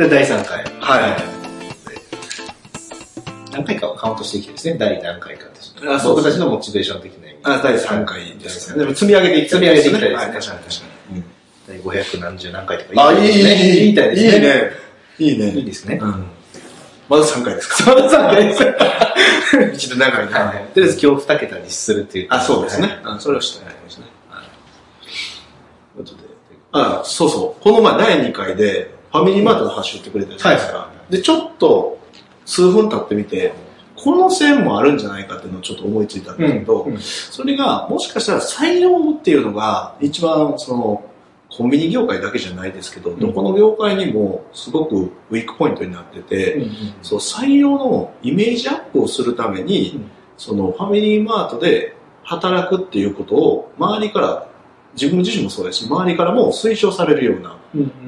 で、第3回。はい。何回かはカウントしていきたいですね。第何回かです。あそう僕たちのモチベーション的な意味。あ、第3回ですね。第でも積み上げていきたい積み上げていきたいですねはい、確かに確かに。第500何十何回とかあ、いい、いい、いい、言いたいですね。いいね。いいね。いいですね。うん。まず3回ですか？そうだそうです。一度長いね。はい。とりあえず今日2桁にするっていう。あ、そうですねそれはしたいですね。あ、そうそう。この前第2回で、ファミリーマートの話言ってくれたじゃないですか。で、ちょっと、数分経ってみて、この線もあるんじゃないかっていうのをちょっと思いついたんですけど、うんうん。それが、もしかしたら採用っていうのが、一番その、コンビニ業界だけじゃないですけど、ん。どこの業界にもすごくウィークポイントになってて、うんうん。そう採用のイメージアップをするために、うん。そのファミリーマートで働くっていうことを周りから自分自身もそうですし周りからも推奨されるような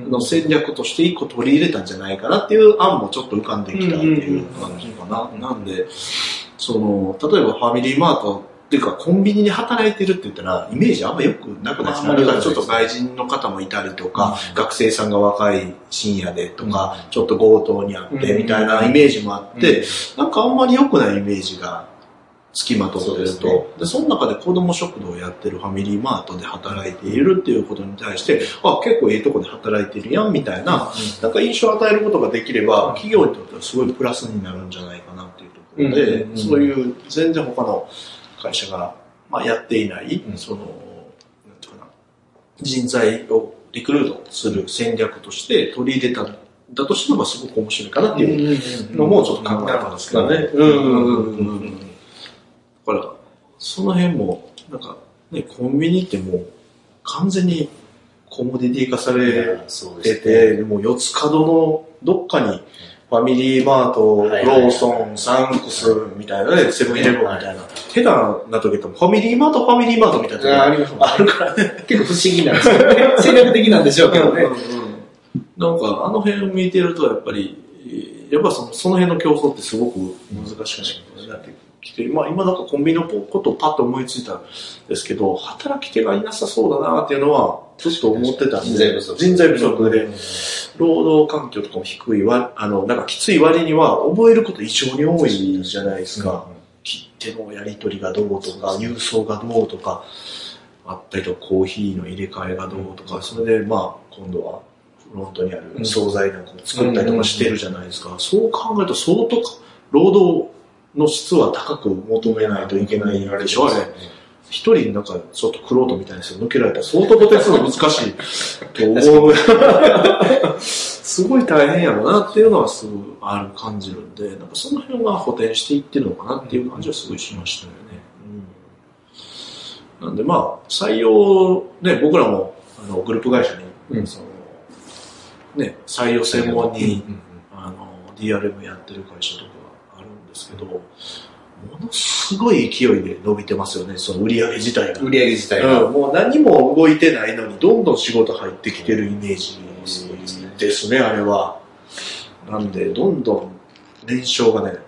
の戦略として一個取り入れたんじゃないかなっていう案もちょっと浮かんできたっていう感じかな。なんで、その、例えばファミリーマートっていうかコンビニに働いてるって言ったらイメージあんまよくなくないですか？あんまり良くないですちょっと外人の方もいたりとか、学生さんが若い深夜でとか、ちょっと強盗にあってみたいなイメージもあって、なんかあんまり良くないイメージが付きまとってると。そうですね。で、その中で子供食堂をやってるファミリーマートで働いているっていうことに対して、あ、結構いいとこで働いてるやんみたいな、なんか印象を与えることができれば、企業にとってはすごいプラスになるんじゃないかなっていうところで、うんうんうんそういう全然他の会社が、まあ、やっていない、うん。その、なんていうかな、人材をリクルートする戦略として取り入れたんだとしてもすごく面白いかなっていうのもちょっと考えたんですけどね。うんうんうんうん。だから、その辺も、なんか、ね、コンビニってもう完全にコモディティ化されてて、でも四つ角のどっかにファミリーマート、ローソン、サンクスみたいなね、セブンイレブンみたいな。下手な時ってもファミリーマート、ファミリーマートみたいな時あありますあるからね。結構不思議なんですよね。戦略的なんでしょうけどね。なんか、あの辺を見てると、やっぱり、やっぱそのその辺の競争ってすごく難しくなってきて、まあ今なんかコンビニのことをパッと思いついたんですけど、働き手がいなさそうだなっていうのは、ちょっと思ってたんで、人材不足人材不足で、労働環境とかも低いわ、あの、なんかきつい割には覚えること異常に多いじゃないですか。切手のやり取りがどうとか、郵送がどうとか、あったりとか、コーヒーの入れ替えがどうとか、それでまあ、今度はフロントにある惣菜なんかも作ったりとかしてるじゃないですか。そう考えると相当か労働の質は高く求めないといけないでしょ、あれ。一人なんかちょっとクロートみたいな人抜けられたら相当とてつの難しいと思う。すごい大変やろなっていうのはすごいある感じるんで、なんかその辺は補填していってるのかなっていう感じはすごいしましたよね。うん、なんでまあ、採用、ね、僕らもあのグループ会社に、うんそのね、採用専門に、うんあの DRM やってる会社とかですけど、ものすごい勢いで伸びてますよね、その売り上げ自体が。売り上げ自体が。うん、もう何も動いてないのに、どんどん仕事入ってきてるイメージですね、あれは。なんで、どんどん年商がね、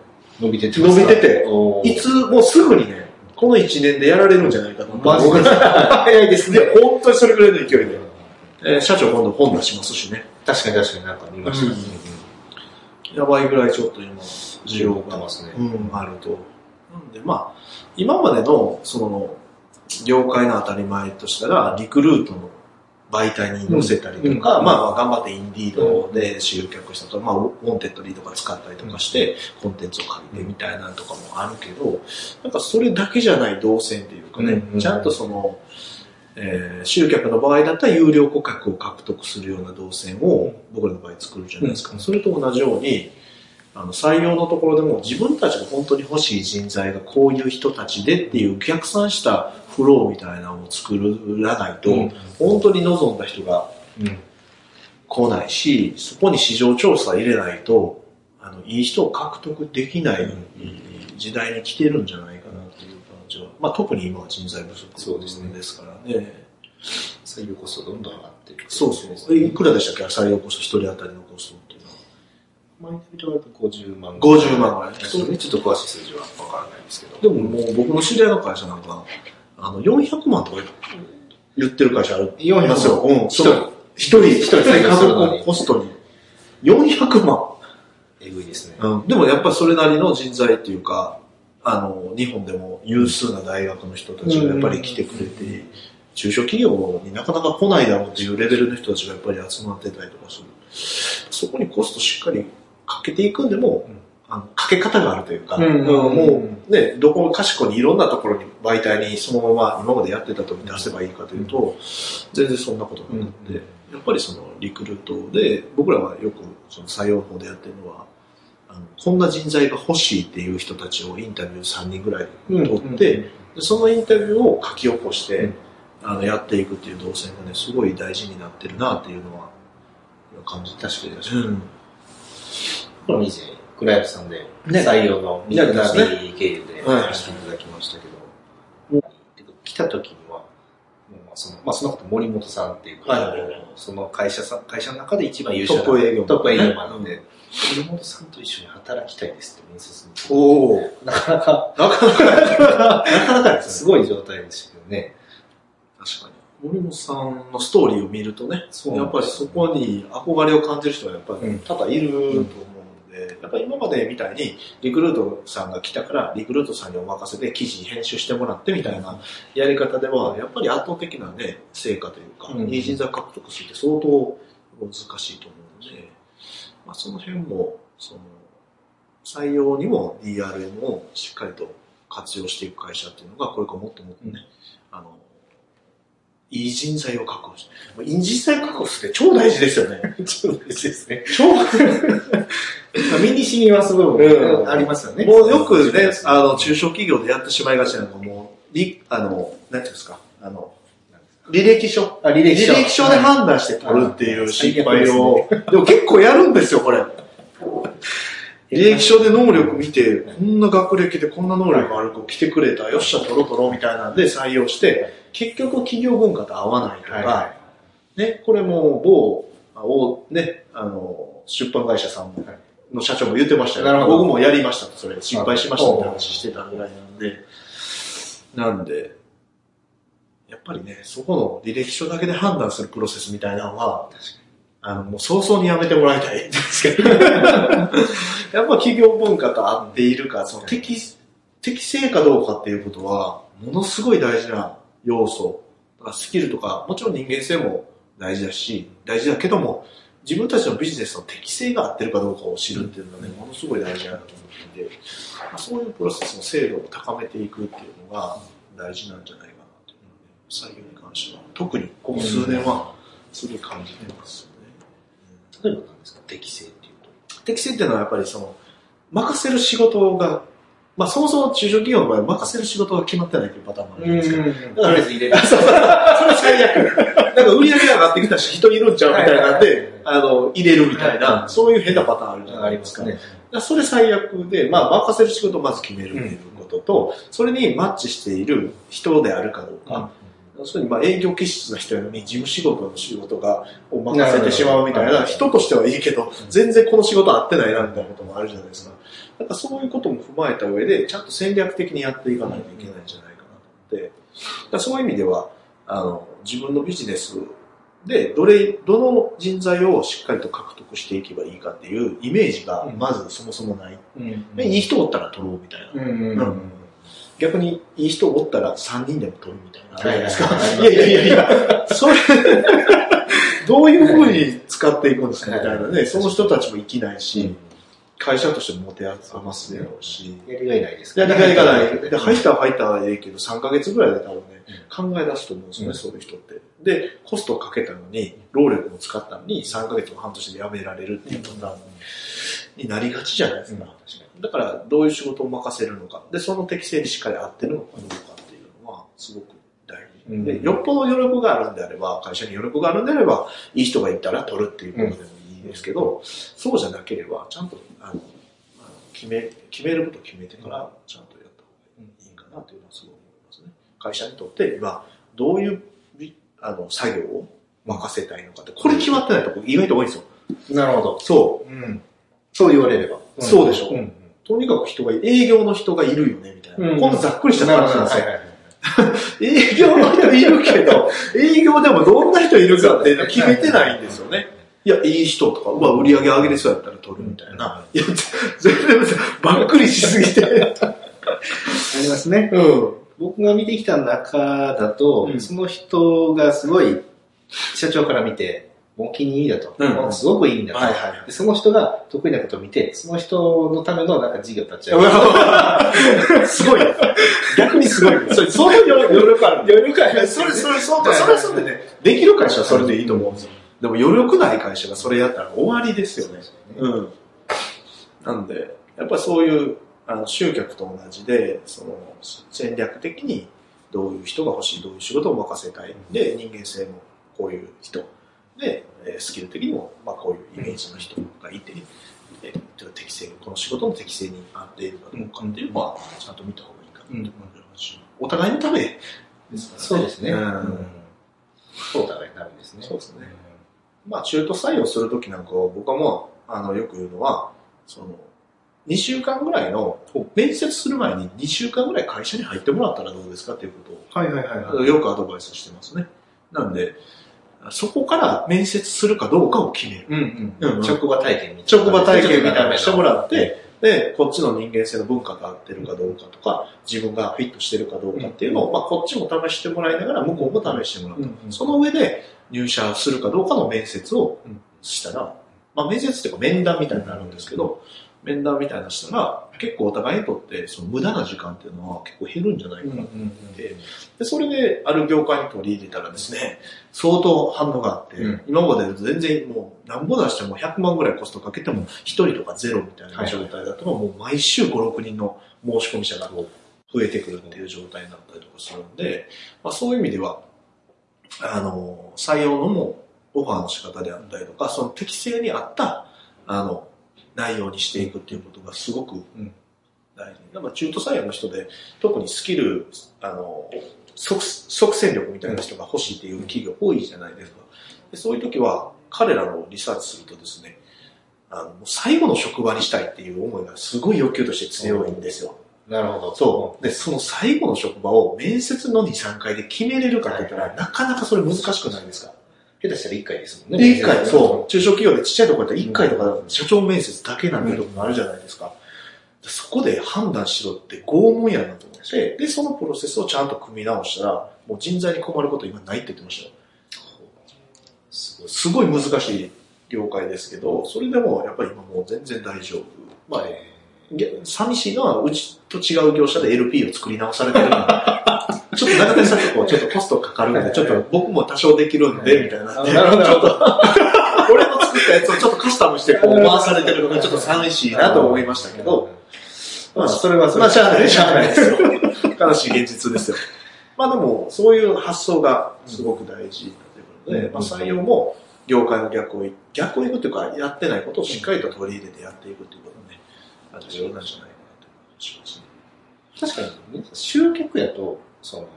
伸びてて伸びてていつ、もうすぐにね、この1年でやられるんじゃないかと。マジで早いですね。で、本当にそれぐらいの勢いで。えー社長今度本出しますしね。確かに確かになんか見ました。うんやばいぐらいちょっと今、需要が出ますね。うん、あると。なんで、まあ、今までの、その、業界の当たり前としたら、リクルートの媒体に載せたりとか、うんうんまあまあ、頑張ってインディードで集客したとか、まあ、ウォンテッドリーとか使ったりとかして、コンテンツを借りてみたいなのとかもあるけど、なんかそれだけじゃない動線っていうかね、ちゃんとその、えー集客の場合だったら有料顧客を獲得するような動線を僕らの場合作るじゃないですか。うん。それと同じように、あの採用のところでも自分たちが本当に欲しい人材がこういう人たちでっていう逆算したフローみたいなのを作らないと、うん。本当に望んだ人がうん来ないし、そこに市場調査入れないと、あの、いい人を獲得できない時代に来てるんじゃないかなっていう感じは、まあ特に今は人材不足そうですからね。採用コストどんどん上がっていく。そうそう。えいくらでしたっけ？採用コスト、一人当たりのコストっていうのは。毎回となると50万50万ぐらいですよね。ちょっと詳しい数字はわからないですけど。でももう僕の知り合いの会社なんか、あの、400万とか言ってる会社ある。400ますよ。うん。一人。一人、一人、採用するのにコストに。400万。えぐいですね。うん、でもやっぱりそれなりの人材っていうか、あの、日本でも有数な大学の人たちがやっぱり来てくれて、中小企業になかなか来ないだろうっていうレベルの人たちがやっぱり集まってたりとかする。そこにコストしっかりかけていくんでも、うん。あのかけ方があるというか、もうね、どこかしこにいろんなところに媒体にそのまま今までやってたと出せばいいかというと、全然そんなことがなくて、うん。やっぱりそのリクルートで、僕らはよくその採用法でやってるのは、あのこんな人材が欲しいっていう人たちをインタビュー3人ぐらい取って、でそのインタビューを書き起こして、うん。あのやっていくっていう動線がね、すごい大事になってるなっていうのは感じて確かに確かに。うん。この以前、クライアントさんでね。採用のミやッドナビ経由ではいしていただきましたけど、もう来た時には、もうまあその、まあそのこと森本さんっていうはいはいはい。その会社さん、会社の中で一番優秀なトップ営業マン。トップ営業マンなんで、森本さんと一緒に働きたいですって面接に。おおなかなか、なかなか、なかなかですすね。ごい状態でしたけどね。確かに。森本さんのストーリーを見るとね、そうやっぱりそこに憧れを感じる人はやっぱうんり多々いると思うんで、やっぱり今までみたいにリクルートさんが来たからリクルートさんにお任せで記事編集してもらってみたいなやり方では、やっぱり圧倒的なね、成果というか、うんいい人材獲得するって相当難しいと思うので、まあその辺も、その、採用にも DRM をしっかりと活用していく会社っていうのが、これからもっともっとね、あの、いい人材を確保して、まあいい人材を確保するって超大事ですよね。そうですね。超、身に染みます部うん分ありますよね。もうよくね、あの、中小企業でやってしまいがちなのが、もう、り、あの、なんていうんですか、あの、履歴書。あ、履履歴書。歴書で判断して取るっていう失敗を、最でも結構やるんですよ、これ。履歴書で能力見て、こんな学歴でこんな能力ある子来てくれた、よっしゃ、取ろう取ろうみたいなんで採用して、結局企業文化と合わないとか、はい。はね、これも某、あおね、あの、出版会社さんもの社長も言ってましたよ。僕もやりましたと、それ、失敗しましたって話してたぐらいなんで、なんで、やっぱりね、そこの履歴書だけで判断するプロセスみたいなのは、あの、もう早々にやめてもらいたいんですけど。やっぱ企業文化と合っているか、その適、適正かどうかっていうことは、ものすごい大事な要素。だからスキルとか、もちろん人間性も大事だし、大事だけども、自分たちのビジネスの適性が合ってるかどうかを知るっていうのはね、ものすごい大事だなと思っていて、まあそういうプロセスの精度を高めていくっていうのが大事なんじゃないか採用に関しては、特にここ数年はすごい感じてますよね。例えば何ですか適性っていうと。適性っていうのはやっぱりその、任せる仕事が、まあそもそも中小企業の場合、任せる仕事が決まってないというパターンもあるんですけど、とりあえず入れる。それ最悪。なんか売り上げ上がってきたし、人いるんちゃうみたいなんで、あの、入れるみたいな、そういう変なパターンあるじゃあないでか。りますすかからそれ最悪で、まあ、任せる仕事をまず決めるっていうことと、それにマッチしている人であるかどうか。要するに、まあ、営業気質な人やのに、事務仕事の仕事が、を任せてしまうみたいな、人としてはいいけど、全然この仕事合ってないな、みたいなこともあるじゃないですか。だからそういうことも踏まえた上で、ちゃんと戦略的にやっていかないといけないんじゃないかなと思って、だそういう意味では、あの、自分のビジネスで、どれ、どの人材をしっかりと獲得していけばいいかっていうイメージが、まずそもそもない。うん。でいい人おったら取ろうみたいな。うん。うん。うん逆に、いい人おったら3人でも取るみたいな。はいはいですか。はいいやいやいやいや、それ、どういうふうに使っていくんですかみたいなね。その人たちも生きないし、会社としても持て余すだろうし。やりがいないですやりがいがない。で、入い。ったら入ったらええけど、3ヶ月ぐらいで多分ね、考え出すと思うんですよね、うんそういう人って。で、コストをかけたのに、労力も使ったのに、3ヶ月も半年で辞められるっていうパターンになりがちじゃないですか。だから、どういう仕事を任せるのか。で、その適性にしっかり合ってるのかどうかっていうのは、すごく大事。うんで、よっぽど余力があるんであれば、会社に余力があるんであれば、いい人がいたら取るっていうことでもいいですけど、そうじゃなければ、ちゃんと、あの、決め、決めることを決めてから、ちゃんとやった方がいいかなというのはすごい思いますね。会社にとって、今、どういうび、あの、作業を任せたいのかって、これ決まってないとこ意外と多いんですよ。なるほど。そう。うん。そう言われれば。そうでしょうん。とにかく人がい、営業の人がいるよね、みたいな。うんざっくりしたなるほど。感じなんですよ。営業の人いるけど、営業でもどんな人いるかっていうの決めてないんですよね。いや、いい人とか、まあ、売り上げ上げれそうやったら取るみたいな。いや、全然ばっくりしすぎて。ありますね。うん。僕が見てきた中だと、うんその人がすごい、社長から見て、お気に入りだと。うんすごくいいんだと、はいはいはいで。その人が得意なことを見て、その人のためのなんか事業立ち上げる。すごい。逆にすごい。それ、その余力ある。余力ある。それ、それ、そうか、それはそれでね、できる会社はそれでいいと思うんですよ。でも余力ない会社がそれやったら終わりですよね。うん。なんで、やっぱりそういう、あの、集客と同じで、その、戦略的にどういう人が欲しい、どういう仕事を任せたい。で、人間性もこういう人。で、えースキル的にも、まあこういうイメージの人がいて、えー適正に、この仕事の適正に合っているかどうかっていうのは、ちゃんと見た方がいいかなと思いますし、お互いのためですからね。そうですね。ううんん。そうだね、なるんですね。そうですね。まあ、中途採用するときなんかは、僕はもう、あの、よく言うのは、その、2週間ぐらいの、面接する前に2週間ぐらい会社に入ってもらったらどうですかっていうことはいはいはいを、よくアドバイスしてますね。なんで、そこから面接するかどうかを決める。うんうんうん職場体験みたいな。職場体験みたいなのしてもらって、で、こっちの人間性の文化が合ってるかどうかとか、自分がフィットしてるかどうかっていうのを、まあ、こっちも試してもらいながら、向こうも試してもらう。うんうんその上で入社するかどうかの面接をうんしたら、まあ面接っていうか面談みたいになるんですけど、面談みたいなのしたら、結構お互いにとってその無駄な時間っていうのは結構減るんじゃないかな。と思って、で、それである業界に取り入れたらですね、相当反応があって、うん。今まで全然もう何ぼ出しても100万ぐらいコストかけても1人とかゼロみたいな状態だと、もう毎週5、6人の申し込み者が増えてくるっていう状態になったりとかするんで、まあそういう意味では、あの、採用のもオファーの仕方であったりとか、その適正に合った、あの、内容にしていくっていうことがすごくん大事。なんか中途採用の人で、特にスキル、あの、即、即戦力みたいな人が欲しいっていう企業多いじゃないですか。でそういう時は、彼らのリサーチするとですね、あの、最後の職場にしたいっていう思いがすごい欲求として強いんですよ。なるほど。そう。で、その最後の職場を面接の2、3回で決めれるかって言ったら、はいなかなかそれ難しくないですか？下手したら1回ですもんね。で、1回、そう。中小企業でちっちゃいところだったら1回とか社長面接だけなんてとこもあるじゃないですか。そこで判断しろって拷問やなと思って、で、そのプロセスをちゃんと組み直したら、もう人材に困ること今ないって言ってましたよ。すごい。難しい業界ですけど、それでもやっぱり今もう全然大丈夫。まあ、げ寂しいのは、うちと違う業者で LP を作り直されてるの。で ちょっと中谷さんとこう、ちょっとコストかかるんで、ちょっと僕も多少できるんで、みたいな。あなるほど 俺の作ったやつをちょっとカスタムしてこう回されてるのがちょっと寂しいなと思いましたけど、まあ、それはそれまあ、しゃあない、しゃあないですよ。悲しい現実ですよ。まあでも、そういう発想がすごく大事だということで、うん。まあ採用も業界の逆をい、逆をいくというか、やってないことをしっかりと取り入れてやっていくということ重要なんじゃないかなとますね。確かに、集客やと、その、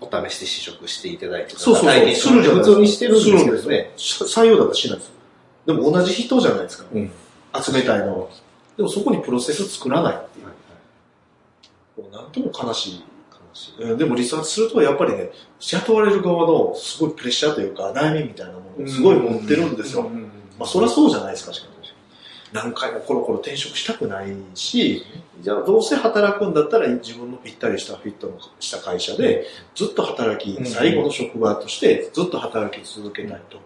お試しで試食していただいて、そうそうそう体験してもらって普通にしてるんですけどね。採用だとしないですよ。でも同じ人じゃないですか。うん。集めたいのは。でもそこにプロセス作らないっていう。もうなんとも悲しい。うんでもリサーチするとやっぱりね、雇われる側のすごいプレッシャーというか悩みみたいなものをすごい持ってるんですよ。まあそりゃそうじゃないですか、しかも。何回もコロコロ転職したくないし、じゃあどうせ働くんだったら自分のぴったりしたフィットのした会社でずっと働き、うん。最後の職場としてずっと働き続けたいと。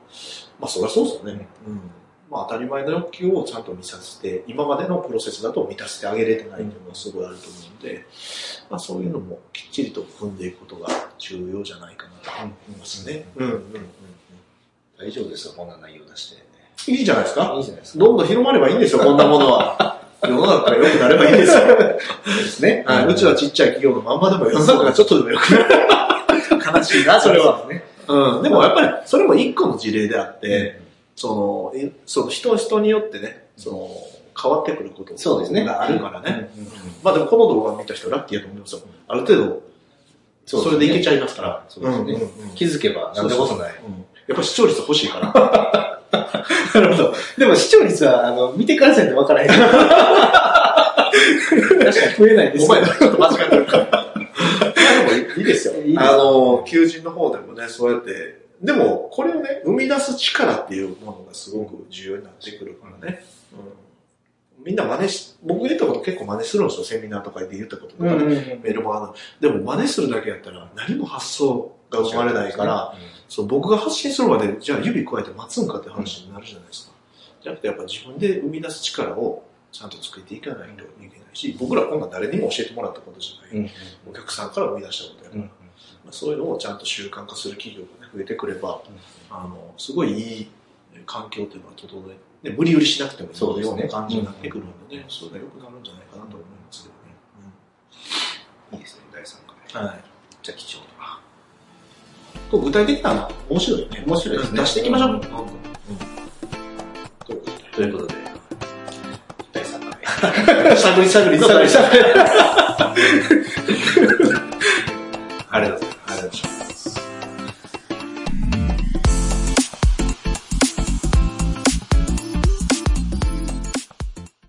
まあそりゃそうですよね。うん。まあ当たり前の欲求をちゃんと満たせて、今までのプロセスだと満たせてあげれてないっていうのがすごいあると思うんで、まあそういうのもきっちりと組んでいくことが重要じゃないかなと思いますね。うん。うん。うん。大丈夫ですよ、こん。な内容出して。うん。いいじゃないですかいいじゃないですか。どんどん広まればいいんですよ、こんなものは。世の中が良くなればいいんですよ。ねはい、うちはちっちゃい企業のまんまでも世の中がちょっとでも良くなる。悲しいな、それは。ね。うん。でもやっぱり、それも一個の事例であって、その、いその人人によってね、その、変わってくることそうですねがあるからね。うんまあでもこの動画を見た人ラッキーだと思いますよ。ある程度、それでいけちゃいますから。そうですね。気づけばなんてことない。うんやっぱ視聴率欲しいから。なるほど。でも視聴率は、あの、見てからせんとわからへん。確かに。増えないですお前、ちょっと間違ってるから。まあでもいいですよ。あの、求人の方でもね、そうやって、でも、これをね、生み出す力っていうものがすごく重要に。なってくるからね。うん、みんな真似し、僕言ったこと結構真似するんですよ、セミナーとかで言ったこととか、ねメールもあの、でも真似するだけやったら何も発想が生まれないから、そう僕が発信するまで、じゃあ指加えて待つんかって話になるじゃないですか。じゃなくてやっぱ自分で生み出す力をちゃんと作っていかないといけないし、僕らこんなん誰にも教えてもらったことじゃない。お客さんから生み出したことやから、まあ、そういうのをちゃんと習慣化する企業が、ね、増えてくれば、あの、すごいいい環境っていうのが整え、ね、無理売りしなくてもいいような感じになってくるので、ね、それが良くなるんじゃないかなと思いますけどね。いいですね、第3回。はい。じゃあ貴重だ。こう具体的なの面白いよね。面白いですね出していきましょう。うんということで。第3回。しゃぶりしゃぶり探り探り ありがとうございます。